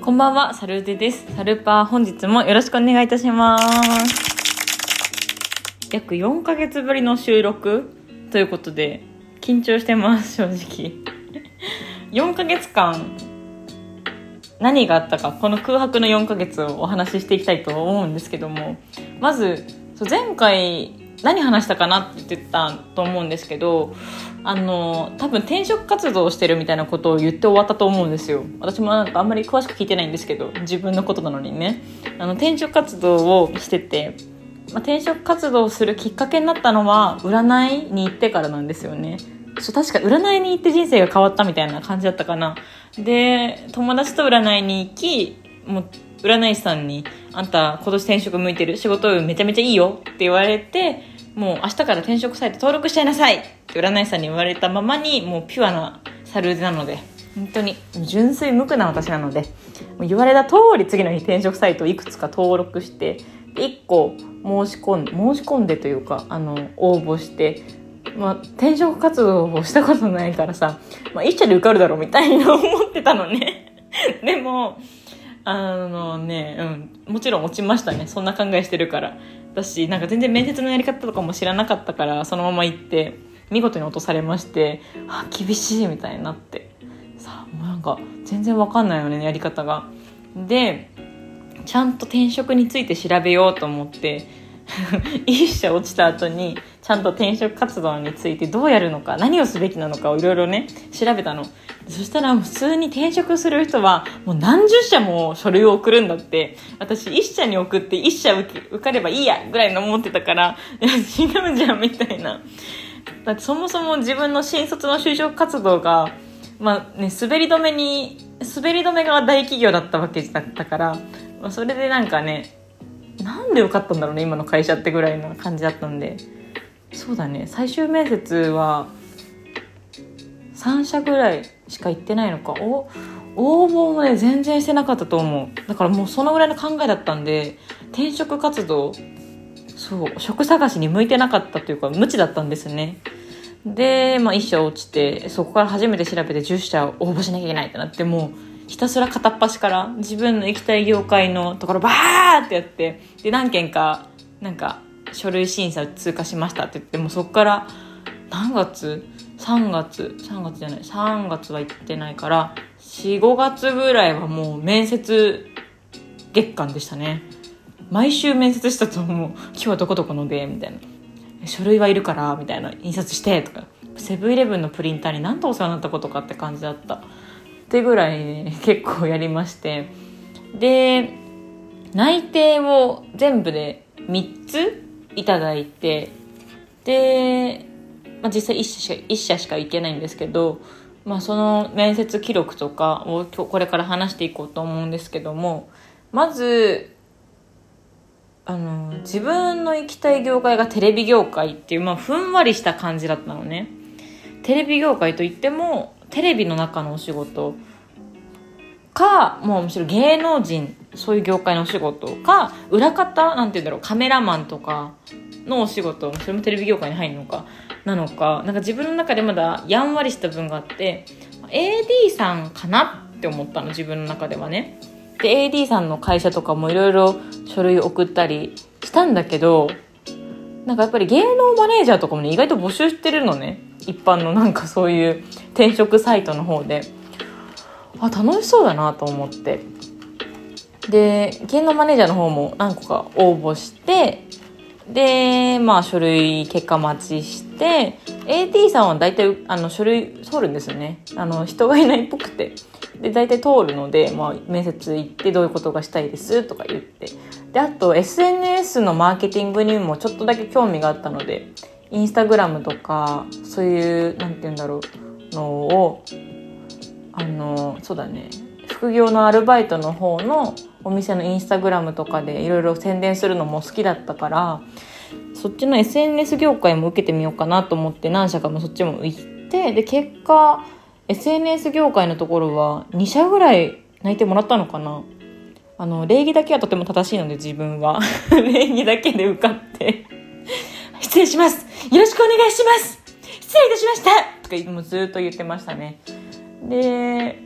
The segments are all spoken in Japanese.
こんばんは、サルーテです。サルパー本日もよろしくお願いいたします。約4ヶ月ぶりの収録ということで、緊張してます、正直。4ヶ月間、何があったか、この空白の4ヶ月をお話ししていきたいと思うんですけども、まず、前回何話したかなって言ってたと思うんですけど、あの、多分転職活動をしてるみたいなことを言って終わったと思うんですよ。私もなんかあんまり詳しく聞いてないんですけど、自分のことなのにね。あの、転職活動をしてて、まあ、転職活動をするきっかけになったのは、占いに行ってからなんですよね。そう、確か占いに行って人生が変わったみたいな感じだったかな。で、友達と占いに行き、もう、占い師さんに、あんた今年転職向いてる？仕事めちゃめちゃいいよ？って言われて、もう明日から転職サイト登録しちゃいなさいって占い師さんに言われたままに、もうピュアなサルーズなので、本当に純粋無垢な私なので、もう言われた通り次の日転職サイトをいくつか登録して、1個申し込んで、申し込んでというか、あの、応募して、まあ、転職活動をしたことないからさ、まあ、一社で受かるだろうみたいな思ってたのね。でも、あのね、うん、もちろん落ちましたね。そんな考えしてるから。私、なんか全然面接のやり方とかも知らなかったから、そのまま行って、見事に落とされまして、あ、厳しいみたいになって。さ、もうなんか、全然わかんないよね、やり方が。で、ちゃんと転職について調べようと思って、一社落ちた後にちゃんと転職活動についてどうやるのか何をすべきなのかをいろいろね調べたのそしたら普通に転職する人はもう何十社も書類を送るんだって。私一社に送って一社受受かればいいやぐらいの思ってたからいや違うじゃんみたいな。だってそもそも自分の新卒の就職活動がまあね滑り止めに滑り止めが大企業だったわけだったから、まあ、それでなんかねなんで受かったんだろうね今の会社ってぐらいな感じだったんで。そうだね最終面接は3社ぐらいしか行ってないのか。お応募もね全然してなかったと思う。だからもうそのぐらいの考えだったんで転職活動そう職探しに向いてなかったというか無知だったんですね。で、まあ、1社落ちてそこから初めて調べて10社応募しなきゃいけないってなってもうひたすら片っ端から自分の行きたい業界のところバーってやってで何件かなんか書類審査通過しましたって言ってもうそこから何月3月3月じゃない3月は行ってないから45月ぐらいはもう面接月間でしたね。毎週面接したと思う。今日はどこどこのでみたいな。書類はいるからみたいな。印刷してとか。セブンイレブンのプリンターに何とお世話になったことかって感じだった。ってぐらい、ね、結構やりまして。で内定を全部で3ついただいて。で、まあ、実際1社しか ,1 社しか行けないんですけど、まあ、その面接記録とかを今日これから話していこうと思うんですけどもまずあの自分の行きたい業界がテレビ業界っていう、まあ、ふんわりした感じだったのね。テレビ業界といってもテレビの中のお仕事かもうむしろ芸能人そういう業界のお仕事か裏方なんて言うんだろうカメラマンとかのお仕事それもテレビ業界に入るのかなのかなんか自分の中でまだやんわりした分があって AD さんかなって思ったの自分の中ではね。で AD さんの会社とかもいろいろ書類送ったりしたんだけどなんかやっぱり芸能マネージャーとかもね意外と募集してるのね。一般のなんかそういう転職サイトの方で。あ楽しそうだなと思って。で芸能マネージャーの方も何個か応募してでまあ書類結果待ちして AT さんは大体あの書類通るんですよね。あの人がいないっぽくて。で大体通るので、まあ、面接行ってどういうことがしたいですとか言って。であと SNS のマーケティングにもちょっとだけ興味があったのでインスタグラムとかそういうなんて言うんだろうのをあのそうだね。副業のアルバイトの方のお店のインスタグラムとかでいろいろ宣伝するのも好きだったからそっちの SNS 業界も受けてみようかなと思って何社かもそっちも行ってで結果 SNS 業界のところは2社ぐらい内定もらったのかな。あの礼儀だけはとても正しいので自分は。礼儀だけで受かって。失礼します。よろしくお願いします。失礼いたしました。とかもうずっと言ってましたね。で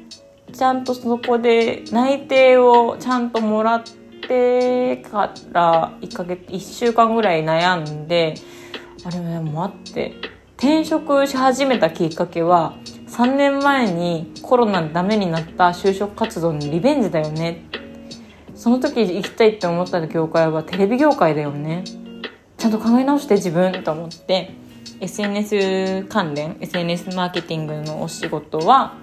ちゃんとそこで内定をちゃんともらってから1ヶ月1週間ぐらい悩んであれでも待って転職し始めたきっかけは3年前にコロナでダメになった就職活動のリベンジだよね。その時行きたいって思った業界はテレビ業界だよね。ちゃんと考え直して自分と思って。SNS 関連 SNS マーケティングのお仕事は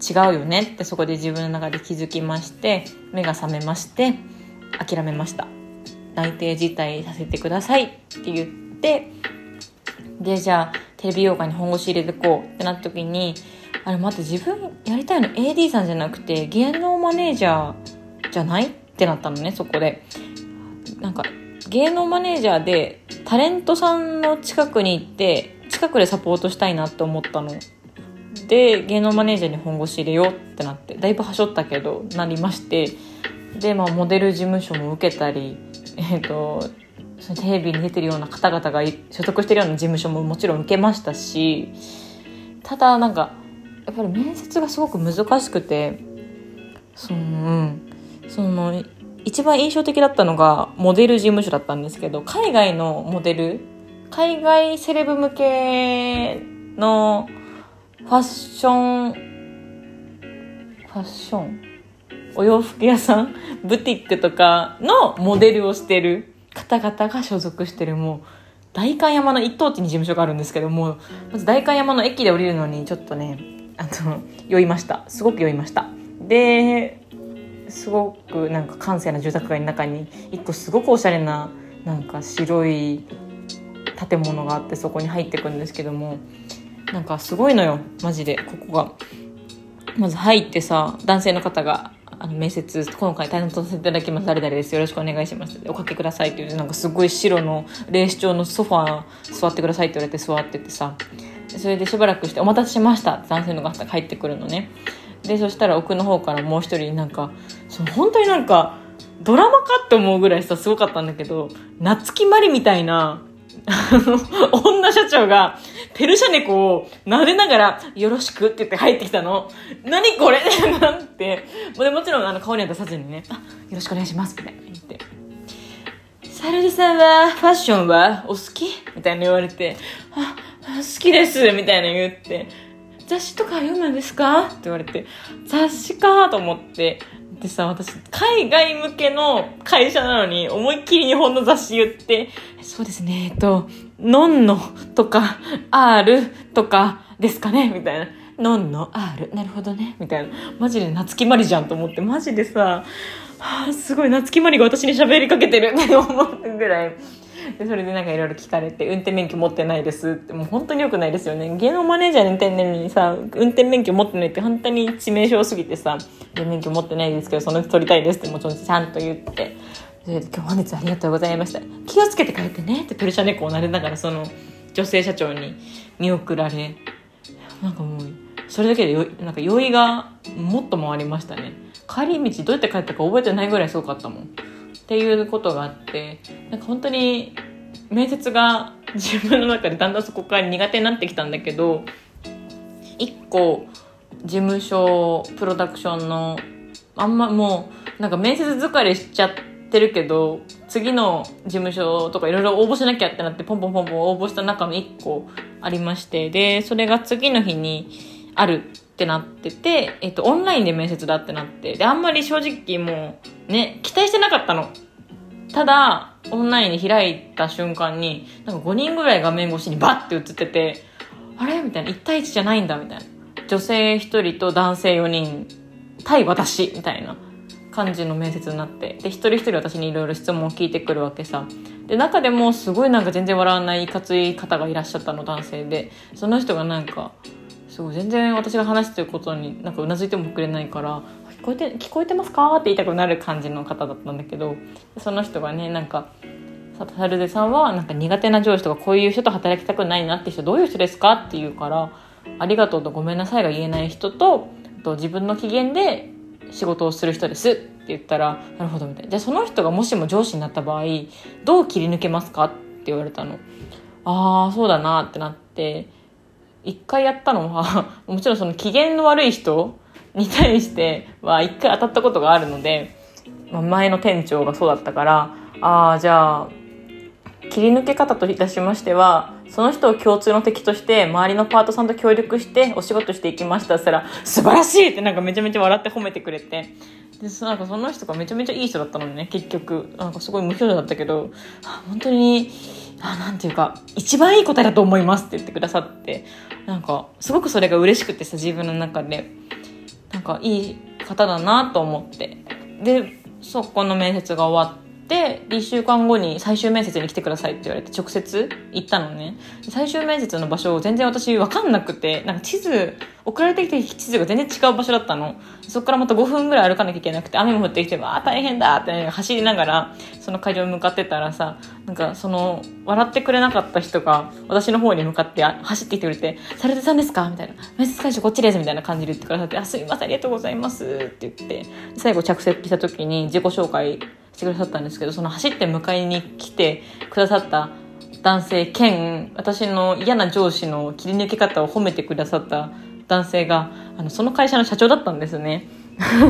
違うよねってそこで自分の中で気づきまして目が覚めまして諦めました。内定辞退させてくださいって言ってでじゃあテレビ業界に本腰入れてこうってなった時にあれ待って自分やりたいの AD さんじゃなくて芸能マネージャーじゃないってなったのねそこで。なんか芸能マネージャーでタレントさんの近くに行って近くでサポートしたいなって思ったの。で芸能マネージャーに本腰入れようってなってだいぶはしょったけどなりましてで、まあ、モデル事務所も受けたりえ、ー、とそのテレビに出てるような方々が所属してるような事務所ももちろん受けましたしただなんかやっぱり面接がすごく難しくてその、その一番印象的だったのがモデル事務所だったんですけど海外のモデル海外セレブ向けのファッションファッション？お洋服屋さん？ブティックとかのモデルをしてる。方々が所属してるもう代官山の一等地に事務所があるんですけどもまず代官山の駅で降りるのにちょっとねあの酔いました。すごく酔いました。ですごくなんか閑静な住宅街の中に一個すごくおしゃれななんか白い建物があってそこに入ってくんですけどもなんかすごいのよマジで。ここが。まず入ってさ男性の方があの面接今回担当させていただきます。誰々です。よろしくお願いします。おかけくださいって言う。なんかすごい白のレース調のソファー座ってくださいって言われて座っててさ。それでしばらくして「お待たせしました」って男性の方が入ってくるのね。でそしたら奥の方からもう一人なんかその本当になんかドラマかって思うぐらいさすごかったんだけど夏木マリみたいな女社長が、ペルシャ猫を撫でながら、よろしくって言って入ってきたの。何これ？なんて。もちろん、あの、顔には出さずにね、あ、よろしくお願いします、みたいな言って。サルルさんは、ファッションはお好き？みたいな言われて、あ、好きです、みたいな言って、雑誌とか読むんですか？って言われて、雑誌かと思って、でさ、私、海外向けの会社なのに、思いっきり日本の雑誌言って、そうですね、えっと、ノンノとか、R とかですかねみたいな。ノンノ R。なるほどね。みたいな。マジで夏木まりじゃんと思って、マジでさ、はあ、すごい夏木まりが私に喋りかけてるって思うぐらい。でそれでなんかいろいろ聞かれて運転免許持ってないですってもう本当によくないですよね芸能マネージャーに転んにさ運転免許持ってないって本当に致命傷すぎてさ免許持ってないですけどそのうち取りたいですってもちろんちゃんと言って今日本日ありがとうございました。気をつけて帰ってね。ってペルシャ猫を撫でながらその女性社長に見送られなんかもうそれだけでよなんか酔いがもっと回りましたね。帰り道どうやって帰ったか覚えてないぐらいすごかったもん。っていうことがあってなんか本当に面接が自分の中でだんだんそこから苦手になってきたんだけど一個事務所プロダクションのあんまもうなんか面接疲れしちゃっててるけど次の事務所とかいろいろ応募しなきゃってなってポンポンポンポン応募した中の1個ありましてでそれが次の日にあるってなってて、えっと、オンラインで面接だってなって、で、あんまり正直もう、ね、期待してなかったの。ただ、オンラインに開いた瞬間に、なんか5人ぐらい画面越しにバッて映ってて、あれ？みたいな、1対1じゃないんだ、みたいな。女性1人と男性4人、対私、みたいな感じの面接になって。で、一人一人私にいろいろ質問を聞いてくるわけさ。で、中でもすごいなんか全然笑わないいかつい方がいらっしゃったの、男性で。その人がなんか、そう全然私が話してることになんかうなずいてもくれないから聞こえて聞こえてますかって言いたくなる感じの方だったんだけどその人がねなんかサルデさんはなんか苦手な上司とかこういう人と働きたくないなって人どういう人ですかって言うからありがとうとごめんなさいが言えない人とと自分の機嫌で仕事をする人ですって言ったらなるほどみたいな。じゃあその人がもしも上司になった場合どう切り抜けますかって言われたの。ああそうだなってなって一回やったのは もちろんその機嫌の悪い人に対しては一回当たったことがあるので、まあ、前の店長がそうだったからああじゃあ切り抜け方といたしましてはその人を共通の敵として周りのパートさんと協力してお仕事していきましたって言ったら素晴らしいってなんかめちゃめちゃ笑って褒めてくれて。でなんかその人がめちゃめちゃいい人だったのね結局。なんかすごい無表情だったけど本当にあなんていうか一番いい答えだと思いますって言ってくださって。なんかすごくそれが嬉しくてさ自分の中で。なんかいい方だなと思って。でそこの面接が終わってで1週間後に最終面接に来てくださいって言われて直接行ったのね。最終面接の場所を全然私分かんなくてなんか地図送られてきた地図が全然違う場所だったの。そこからまた5分ぐらい歩かなきゃいけなくて雨も降ってきてああ大変だって、走りながらその会場に向かってたらさなんかその笑ってくれなかった人が私の方に向かって走ってきてくれて「されてたんですか?」みたいな「面接会場こっちです」みたいな感じで言ってくださって「あすいませんありがとうございます」って言って最後着席した時に自己紹介してくださったんですけどその走って迎えに来てくださった男性兼私の嫌な上司の切り抜け方を褒めてくださった男性があのその会社の社長だったんですね。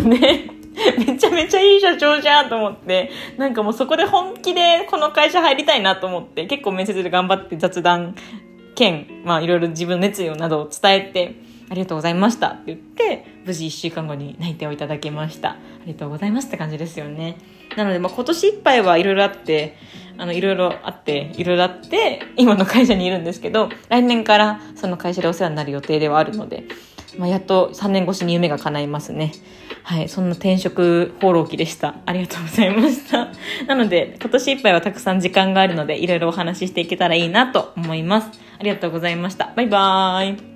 で めちゃめちゃいい社長じゃんと思って、なんかもうそこで本気でこの会社入りたいなと思って、結構面接で頑張って雑談兼、まあいろいろ自分の熱意などを伝えて、ありがとうございましたって言って、無事1週間後に内定をいただきました。ありがとうございますって感じですよね。なので、まあ、今年いっぱいはいろいろあって、あの、いろいろあって、いろいろあって、今の会社にいるんですけど、来年からその会社でお世話になる予定ではあるので、まあ、やっと3年越しに夢が叶いますね。はい、そんな転職放浪記でした。ありがとうございました。なので、今年いっぱいはたくさん時間があるので、いろいろお話ししていけたらいいなと思います。ありがとうございました。バイバーイ。